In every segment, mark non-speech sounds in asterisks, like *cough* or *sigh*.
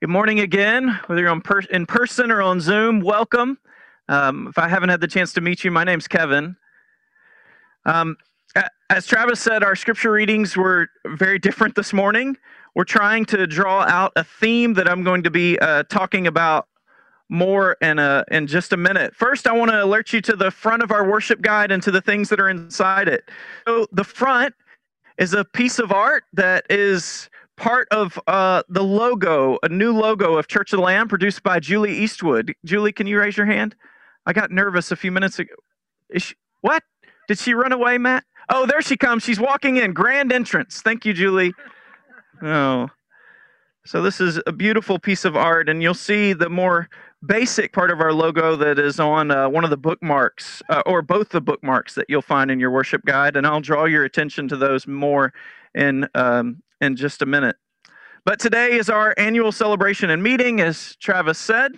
Good morning again, whether you're per- in person or on Zoom. Welcome. Um, if I haven't had the chance to meet you, my name's Kevin. Um, as Travis said, our scripture readings were very different this morning. We're trying to draw out a theme that I'm going to be uh, talking about more in a, in just a minute. First, I want to alert you to the front of our worship guide and to the things that are inside it. So, the front is a piece of art that is part of uh, the logo, a new logo of Church of the Lamb produced by Julie Eastwood. Julie, can you raise your hand? I got nervous a few minutes ago. She, what? Did she run away, Matt? Oh, there she comes. She's walking in. Grand entrance. Thank you, Julie. Oh. So this is a beautiful piece of art, and you'll see the more basic part of our logo that is on uh, one of the bookmarks, uh, or both the bookmarks that you'll find in your worship guide, and I'll draw your attention to those more in um, in just a minute. But today is our annual celebration and meeting, as Travis said.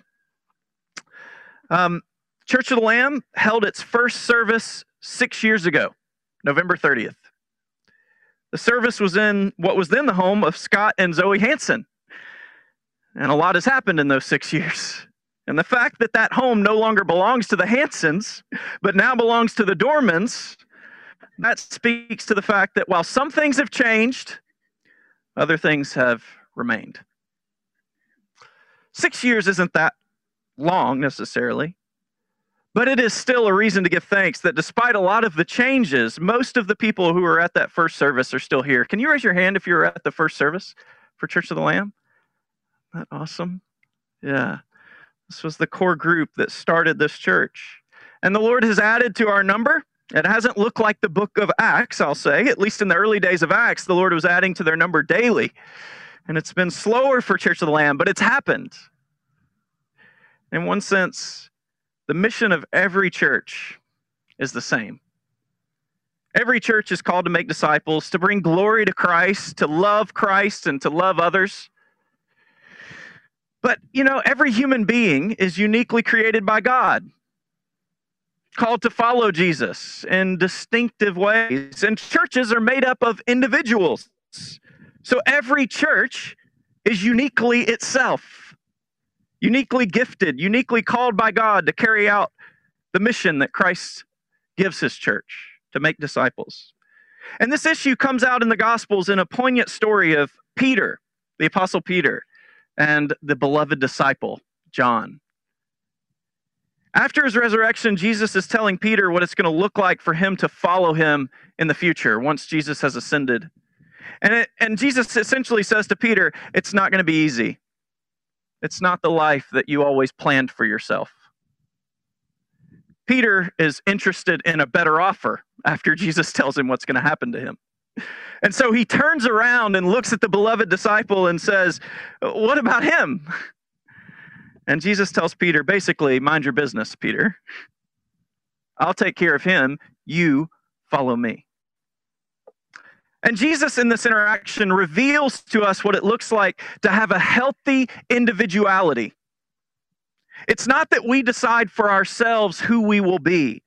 Um, Church of the Lamb held its first service six years ago, November 30th. The service was in what was then the home of Scott and Zoe Hanson. And a lot has happened in those six *laughs* years. And the fact that that home no longer belongs to the Hansons, but now belongs to the Dormans, that speaks to the fact that while some things have changed, other things have remained. Six years isn't that long necessarily, but it is still a reason to give thanks that despite a lot of the changes, most of the people who were at that first service are still here. Can you raise your hand if you were at the first service for Church of the Lamb? Isn't That awesome? Yeah. This was the core group that started this church. And the Lord has added to our number. It hasn't looked like the book of Acts, I'll say. At least in the early days of Acts, the Lord was adding to their number daily. And it's been slower for Church of the Lamb, but it's happened. In one sense, the mission of every church is the same. Every church is called to make disciples, to bring glory to Christ, to love Christ, and to love others. But, you know, every human being is uniquely created by God, called to follow Jesus in distinctive ways. And churches are made up of individuals. So every church is uniquely itself, uniquely gifted, uniquely called by God to carry out the mission that Christ gives his church to make disciples. And this issue comes out in the Gospels in a poignant story of Peter, the Apostle Peter and the beloved disciple, John. After his resurrection, Jesus is telling Peter what it's going to look like for him to follow him in the future once Jesus has ascended. And, it, and Jesus essentially says to Peter, It's not going to be easy. It's not the life that you always planned for yourself. Peter is interested in a better offer after *laughs* Jesus tells him what's going to happen to him. And so he turns around and looks at the beloved disciple and says, What about him? And Jesus tells Peter, basically, mind your business, Peter. I'll take care of him. You follow me. And Jesus, in this interaction, reveals to us what it looks like to have a healthy individuality. It's not that we decide for ourselves who we will be,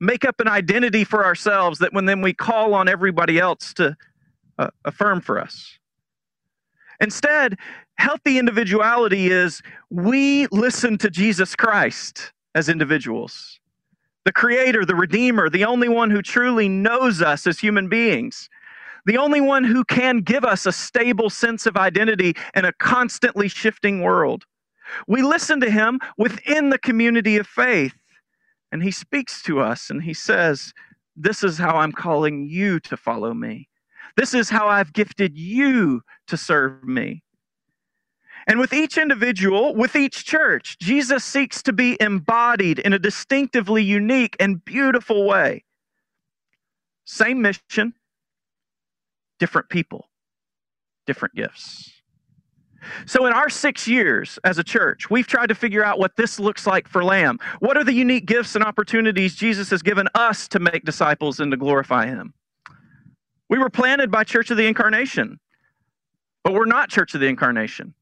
make up an identity for ourselves that when then we call on everybody else to uh, affirm for us. Instead, healthy individuality is we listen to Jesus Christ as individuals. The creator, the redeemer, the only one who truly knows us as human beings. The only one who can give us a stable sense of identity in a constantly shifting world. We listen to him within the community of faith and he speaks to us and he says, This is how I'm calling you to follow me. This is how I've gifted you to serve me. And with each individual, with each church, Jesus seeks to be embodied in a distinctively unique and beautiful way. Same mission, different people, different gifts. So, in our six years as a church, we've tried to figure out what this looks like for Lamb. What are the unique gifts and opportunities Jesus has given us to make disciples and to glorify Him? We were planted by Church of the Incarnation, but we're not Church of the Incarnation.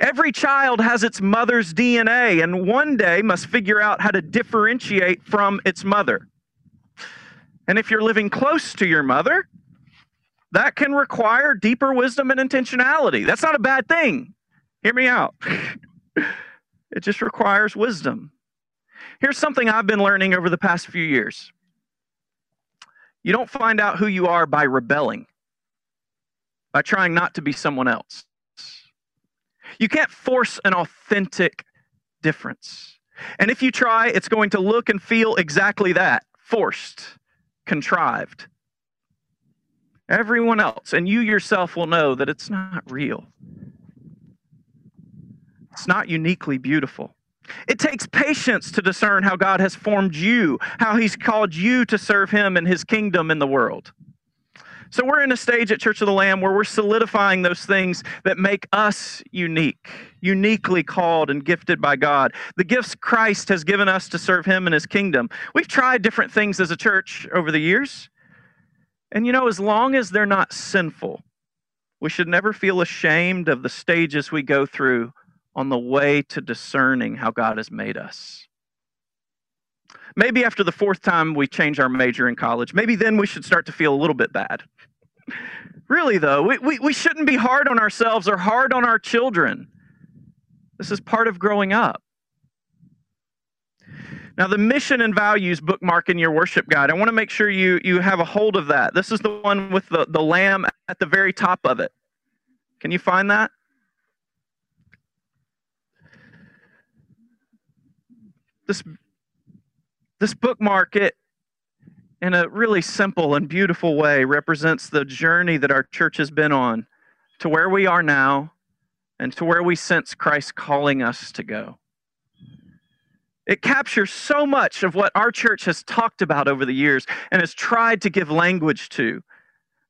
Every child has its mother's DNA and one day must figure out how to differentiate from its mother. And if you're living close to your mother, that can require deeper wisdom and intentionality. That's not a bad thing. Hear me out. *laughs* it just requires wisdom. Here's something I've been learning over the past few years you don't find out who you are by rebelling, by trying not to be someone else. You can't force an authentic difference. And if you try, it's going to look and feel exactly that forced, contrived. Everyone else, and you yourself will know that it's not real. It's not uniquely beautiful. It takes patience to discern how God has formed you, how He's called you to serve Him and His kingdom in the world. So, we're in a stage at Church of the Lamb where we're solidifying those things that make us unique, uniquely called and gifted by God. The gifts Christ has given us to serve Him and His kingdom. We've tried different things as a church over the years. And you know, as long as they're not sinful, we should never feel ashamed of the stages we go through on the way to discerning how God has made us. Maybe after the fourth time we change our major in college, maybe then we should start to feel a little bit bad. really, though, we, we, we shouldn't be hard on ourselves or hard on our children. This is part of growing up. Now, the mission and values bookmark in your worship guide, I want to make sure you, you have a hold of that. This is the one with the, the lamb at the very top of it. Can you find that? This, this bookmark, it, in a really simple and beautiful way, represents the journey that our church has been on to where we are now and to where we sense Christ calling us to go. It captures so much of what our church has talked about over the years and has tried to give language to.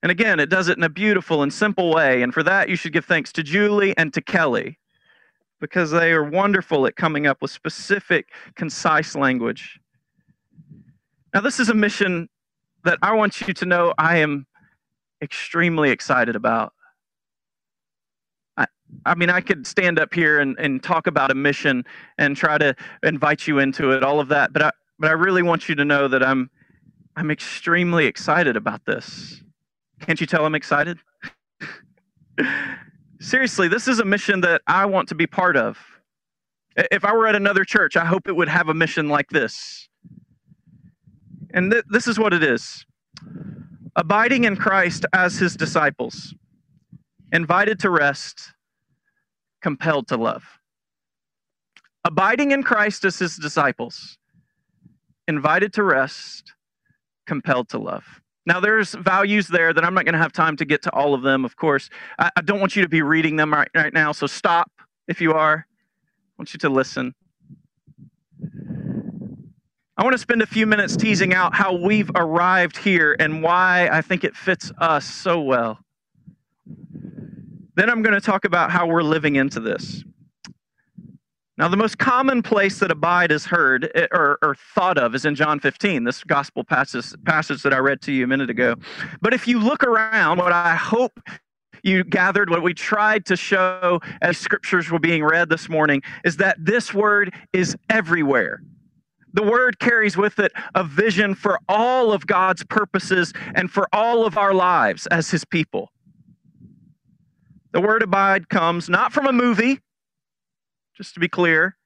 And again, it does it in a beautiful and simple way. And for that, you should give thanks to Julie and to Kelly because they are wonderful at coming up with specific, concise language. Now, this is a mission that I want you to know I am extremely excited about. I mean, I could stand up here and, and talk about a mission and try to invite you into it, all of that, but I, but I really want you to know that I'm, I'm extremely excited about this. Can't you tell I'm excited? *laughs* Seriously, this is a mission that I want to be part of. If I were at another church, I hope it would have a mission like this. And th- this is what it is abiding in Christ as his disciples, invited to rest compelled to love. Abiding in Christ as his disciples, invited to rest, compelled to love. Now, there's values there that I'm not going to have time to get to all of them, of course. I, I don't want you to be reading them right, right now, so stop if you are. I want you to listen. I want to spend a few minutes teasing out how we've arrived here and why I think it fits us so well. Then I'm going to talk about how we're living into this. Now, the most common place that abide is heard eh, or, or, thought of is in John 15, this gospel passage, passage that I read to you a minute ago. But if you look around, what I hope you gathered, what we tried to show as scriptures were being read this morning, is that this word is everywhere. The word carries with it a vision for all of God's purposes and for all of our lives as his people. The word abide comes not from a movie, just to be clear,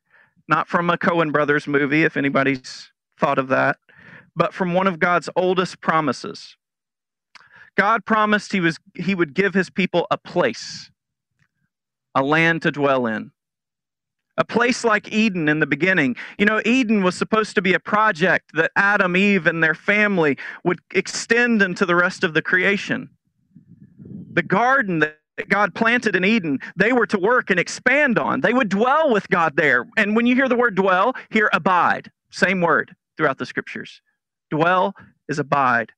not from a Coen Brothers movie, if anybody's thought of that, but from one of God's oldest promises. God promised he, was, he would give his people a place, a land to dwell in. A place like Eden in the beginning. You know, Eden was supposed to be a project that Adam, Eve, and their family would extend into the rest of the creation. The garden that God planted in Eden, they were to work and expand on. They would dwell with God there. And when you hear the word dwell, hear abide. Same word throughout the scriptures. Dwell is abide.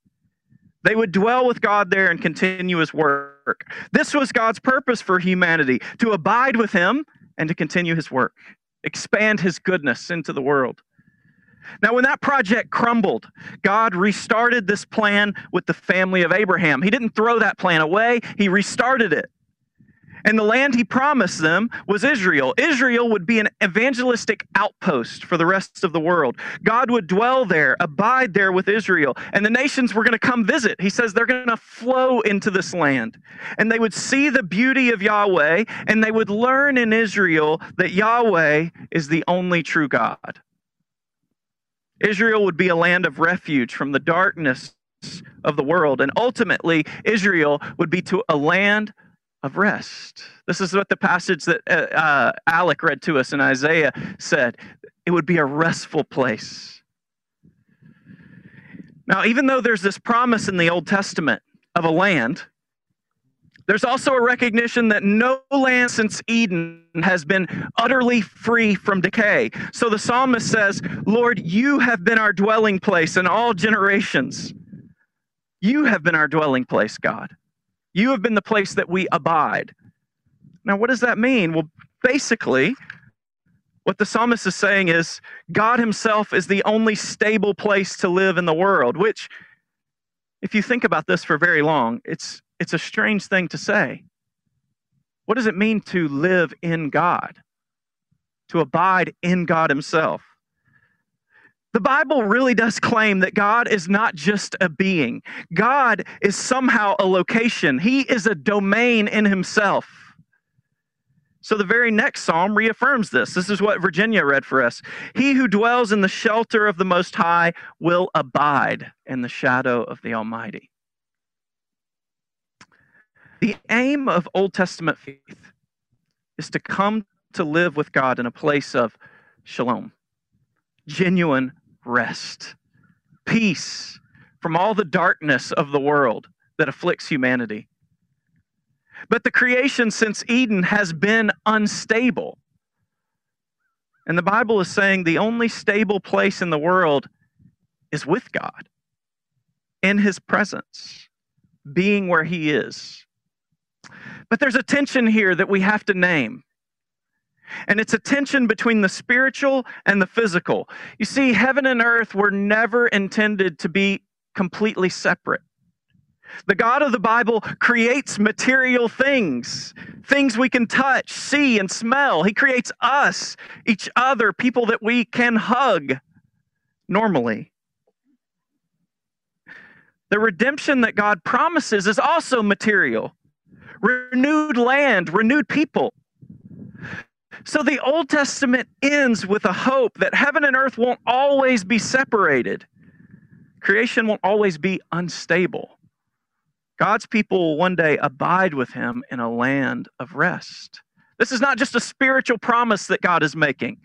They would dwell with God there and continue his work. This was God's purpose for humanity to abide with him and to continue his work, expand his goodness into the world. Now, when that project crumbled, God restarted this plan with the family of Abraham. He didn't throw that plan away, He restarted it. And the land he promised them was Israel. Israel would be an evangelistic outpost for the rest of the world. God would dwell there, abide there with Israel, and the nations were going to come visit. He says they're going to flow into this land. And they would see the beauty of Yahweh, and they would learn in Israel that Yahweh is the only true God. Israel would be a land of refuge from the darkness of the world. And ultimately, Israel would be to a land of rest. This is what the passage that uh, uh, Alec read to us in Isaiah said. It would be a restful place. Now, even though there's this promise in the Old Testament of a land, there's also a recognition that no land since Eden has been utterly free from decay. So the psalmist says, Lord, you have been our dwelling place in all generations. You have been our dwelling place, God. You have been the place that we abide. Now, what does that mean? Well, basically, what the psalmist is saying is God Himself is the only stable place to live in the world, which, if you think about this for very long, it's, it's a strange thing to say. What does it mean to live in God? To abide in God Himself? The Bible really does claim that God is not just a being, God is somehow a location, He is a domain in Himself. So the very next psalm reaffirms this. This is what Virginia read for us. He who dwells in the shelter of the Most High will abide in the shadow of the Almighty. The aim of Old Testament faith is to come to live with God in a place of shalom, genuine rest, peace from all the darkness of the world that afflicts humanity. But the creation since Eden has been unstable. And the Bible is saying the only stable place in the world is with God, in His presence, being where He is. But there's a tension here that we have to name. And it's a tension between the spiritual and the physical. You see, heaven and earth were never intended to be completely separate. The God of the Bible creates material things, things we can touch, see, and smell. He creates us, each other, people that we can hug normally. The redemption that God promises is also material renewed land, renewed people. So the Old Testament ends with a hope that heaven and earth won't always be separated. Creation won't always be unstable. God's people will one day abide with him in a land of rest. This is not just a spiritual promise that God is making,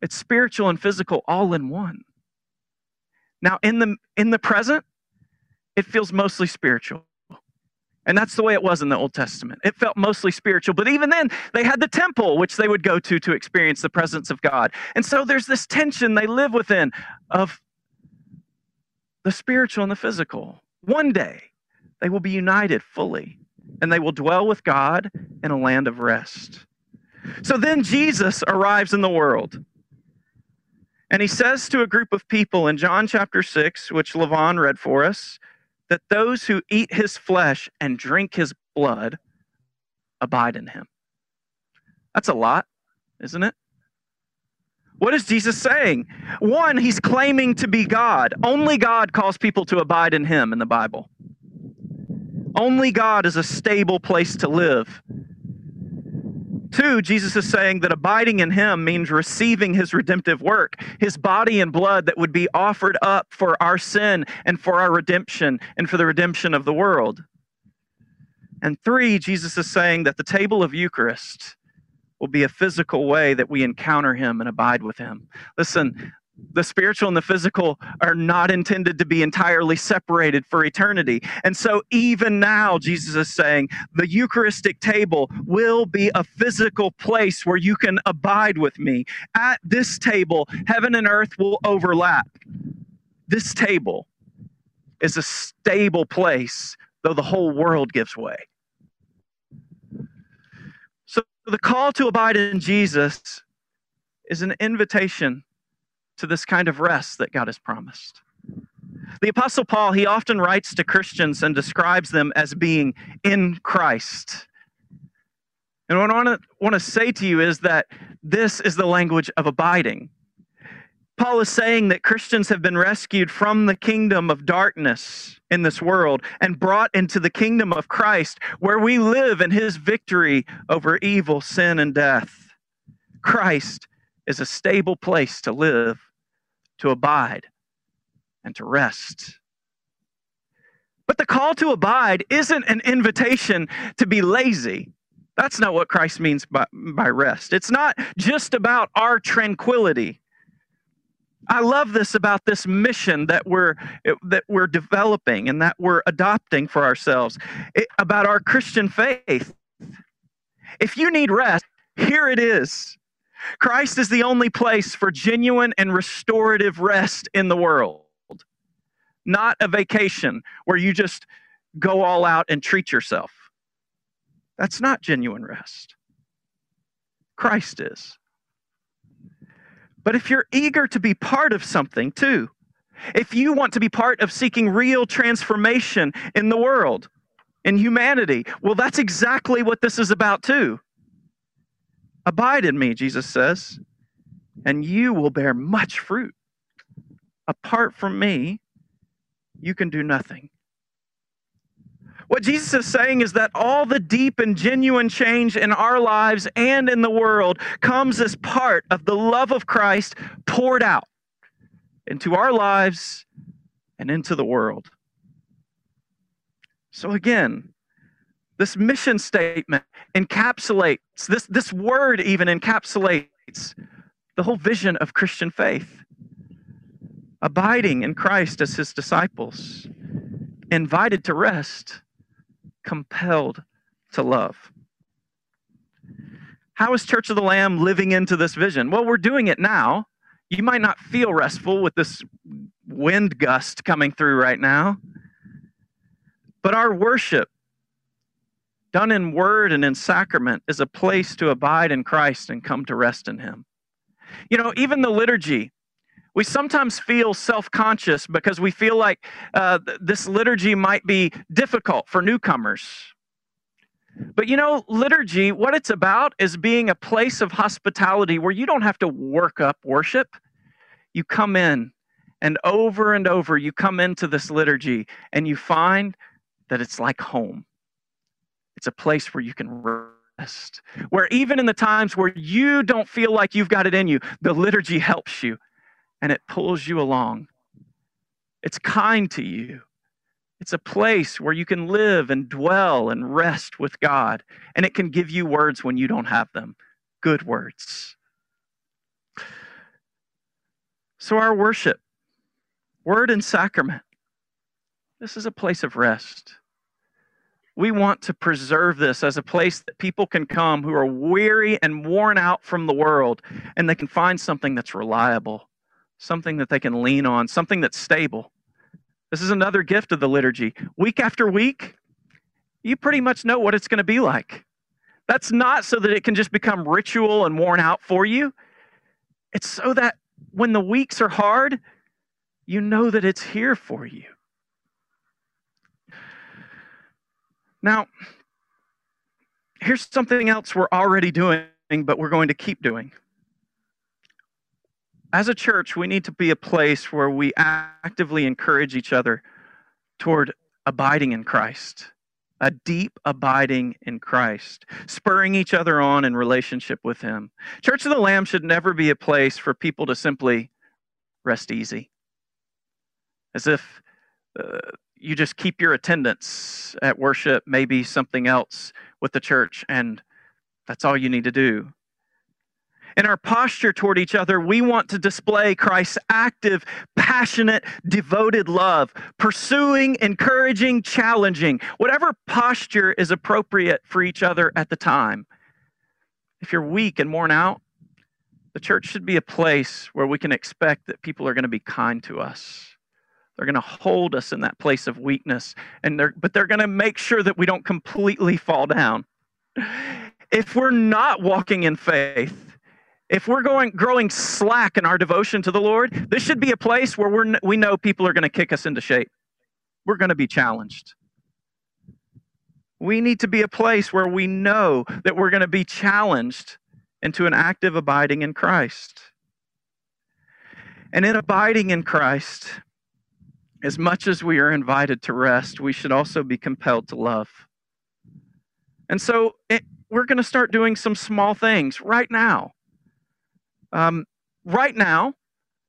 it's spiritual and physical all in one. Now, in the, in the present, it feels mostly spiritual. And that's the way it was in the Old Testament. It felt mostly spiritual. But even then, they had the temple, which they would go to to experience the presence of God. And so there's this tension they live within of the spiritual and the physical. One day, they will be united fully, and they will dwell with God in a land of rest. So then Jesus arrives in the world. And he says to a group of people in John chapter 6, which Levon read for us, that those who eat his flesh and drink his blood abide in him. That's a lot, isn't it? What is Jesus saying? One, he's claiming to be God. Only God calls people to abide in him in the Bible. Only God is a stable place to live. Two, Jesus is saying that abiding in him means receiving his redemptive work, his body and blood that would be offered up for our sin and for our redemption and for the redemption of the world. And three, Jesus is saying that the table of Eucharist will be a physical way that we encounter him and abide with him. Listen, the spiritual and the physical are not intended to be entirely separated for eternity. And so, even now, Jesus is saying the Eucharistic table will be a physical place where you can abide with me. At this table, heaven and earth will overlap. This table is a stable place, though the whole world gives way. So, the call to abide in Jesus is an invitation to this kind of rest that God has promised. The Apostle Paul, he often writes to Christians and describes them as being in Christ. And what I want to, want to say to you is that this is the language of abiding. Paul is saying that Christians have been rescued from the kingdom of darkness in this world and brought into the kingdom of Christ, where we live in his victory over evil, sin, and death. Christ is a stable place to live, to abide, and to rest. But the call to abide isn't an invitation to be lazy. That's not what Christ means by, by rest. It's not just about our tranquility. I love this about this mission that we're that we're developing and that we're adopting for ourselves it, about our Christian faith. If you need rest, here it is. Christ is the only place for genuine and restorative rest in the world. Not a vacation where you just go all out and treat yourself. That's not genuine rest. Christ is. But if you're eager to be part of something too, if you want to be part of seeking real transformation in the world, in humanity, well, that's exactly what this is about too. Abide in me, Jesus says, and you will bear much fruit. Apart from me, you can do nothing. What Jesus is saying is that all the deep and genuine change in our lives and in the world comes as part of the love of Christ poured out into our lives and into the world. So, again, this mission statement encapsulates, this, this word even encapsulates the whole vision of Christian faith. Abiding in Christ as his disciples, invited to rest compelled to love. How is Church of the Lamb living into this vision? Well, we're doing it now. You might not feel restful with this wind gust coming through right now. But our worship, done in word and in sacrament, is a place to abide in Christ and come to rest in Him. You know, even the liturgy, we sometimes feel self conscious because we feel like uh, this liturgy might be difficult for newcomers. But you know, liturgy, what it's about is being a place of hospitality where you don't have to work up worship. You come in, and over and over, you come into this liturgy and you find that it's like home. It's a place where you can rest, where even in the times where you don't feel like you've got it in you, the liturgy helps you and it pulls you along. It's kind to you. It's a place where you can live and dwell and rest with God. And it can give you words when you don't have them good words. So, our worship, word and sacrament, this is a place of rest. We want to preserve this as a place that people can come who are weary and worn out from the world, and they can find something that's reliable something that they can lean on, something that's stable. This is another gift of the liturgy. Week after week, you pretty much know what it's going to be like. That's not so that it can just become ritual and worn out for you. It's so that when the weeks are hard, you know that it's here for you. Now, here's something else we're already doing, but we're going to keep doing as a church, we need to be a place where we actively encourage each other toward abiding in Christ, a deep abiding in Christ, spurring each other on in relationship with Him. Church of the Lamb should never be a place for people to simply rest easy, as if uh, you just keep your attendance at worship, maybe something else with the church, and that's all you need to do. In our posture toward each other, we want to display Christ's active, passionate, devoted love, pursuing, encouraging, challenging, whatever posture is appropriate for each other at the time. If you're weak and worn out, the church should be a place where we can expect that people are going to be kind to us. They're going to hold us in that place of weakness, and they're, but they're going to make sure that we don't completely fall down. If we're not walking in faith, if we're going growing slack in our devotion to the Lord, this should be a place where we're, we know people are going to kick us into shape. We're going to be challenged. We need to be a place where we know that we're going to be challenged into an active abiding in Christ. And in abiding in Christ, as much as we are invited to rest, we should also be compelled to love. And so it, we're going to start doing some small things right now. Um, right now,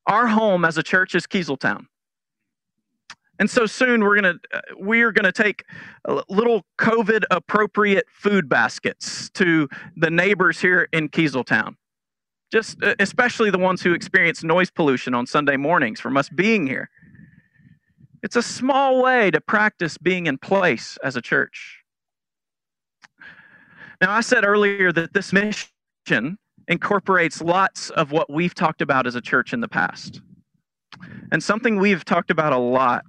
our home as a church is Keezletown. And so soon we're gonna uh, we are gonna take little COVID appropriate food baskets to the neighbors here in Keezletown. Just uh, especially the ones who experience noise pollution on Sunday mornings from us being here. It's a small way to practice being in place as a church. Now, I said earlier that this mission incorporates lots of what we've talked about as a church in the past. And something we've talked about a lot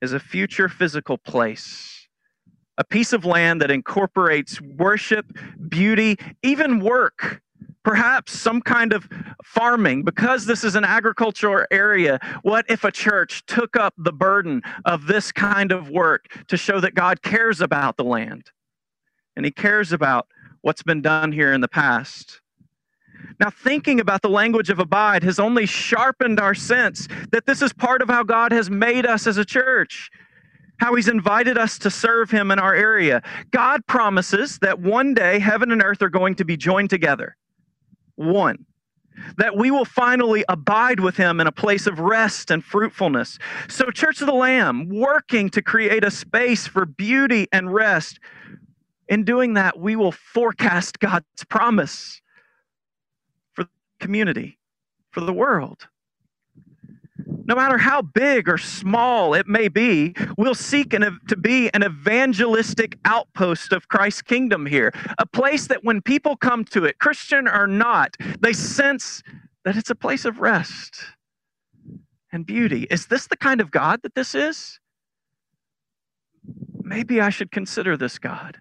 is a future physical place, a piece of land that incorporates worship, beauty, even work. Perhaps some kind of farming, because this is an agricultural area. What if a church took up the burden of this kind of work to show that God cares about the land and He cares about what's been done here in the past? Now, thinking about the language of abide has only sharpened our sense that this is part of how God has made us as a church, how He's invited us to serve Him in our area. God promises that one day heaven and earth are going to be joined together. One. That we will finally abide with Him in a place of rest and fruitfulness. So, Church of the Lamb, working to create a space for beauty and rest. In doing that, we will forecast God's promise for the community, for the world. No matter how big or small it may be, we'll seek an, to be an evangelistic outpost of Christ's kingdom here. A place that when people come to it, Christian or not, they sense that it's a place of rest and beauty. Is this the kind of God that this is? Maybe I should consider this God.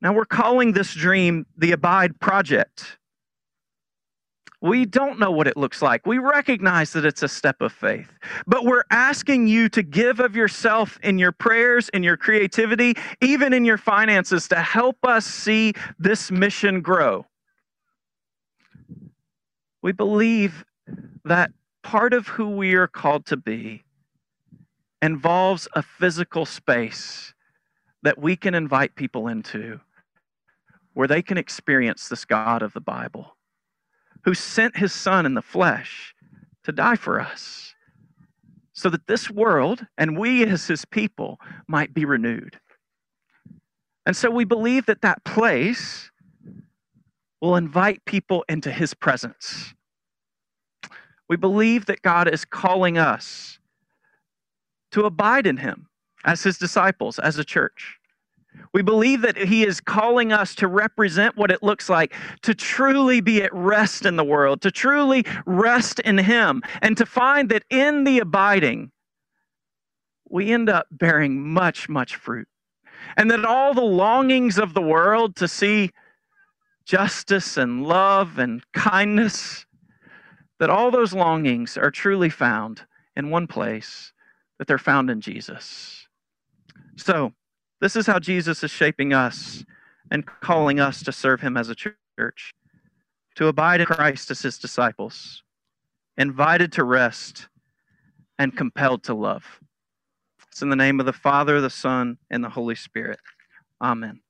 Now we're calling this dream the Abide Project. We don't know what it looks like. We recognize that it's a step of faith. But we're asking you to give of yourself in your prayers, in your creativity, even in your finances to help us see this mission grow. We believe that part of who we are called to be involves a physical space that we can invite people into where they can experience this God of the Bible who sent his son in the flesh to die for us so that this world and we as his people might be renewed. And so we believe that that place will invite people into his presence. We believe that God is calling us to abide in him as his disciples, as a church. We believe that He is calling us to represent what it looks like to truly be at rest in the world, to truly rest in Him, and to find that in the abiding, we end up bearing much, much fruit. And that all the longings of the world to see justice and love and kindness, that all those longings are truly found in one place, that they're found in Jesus. So, this is how Jesus is shaping us and calling us to serve him as a church, to abide in Christ as his disciples, invited to rest, and compelled to love. It's in the name of the Father, the Son, and the Holy Spirit. Amen.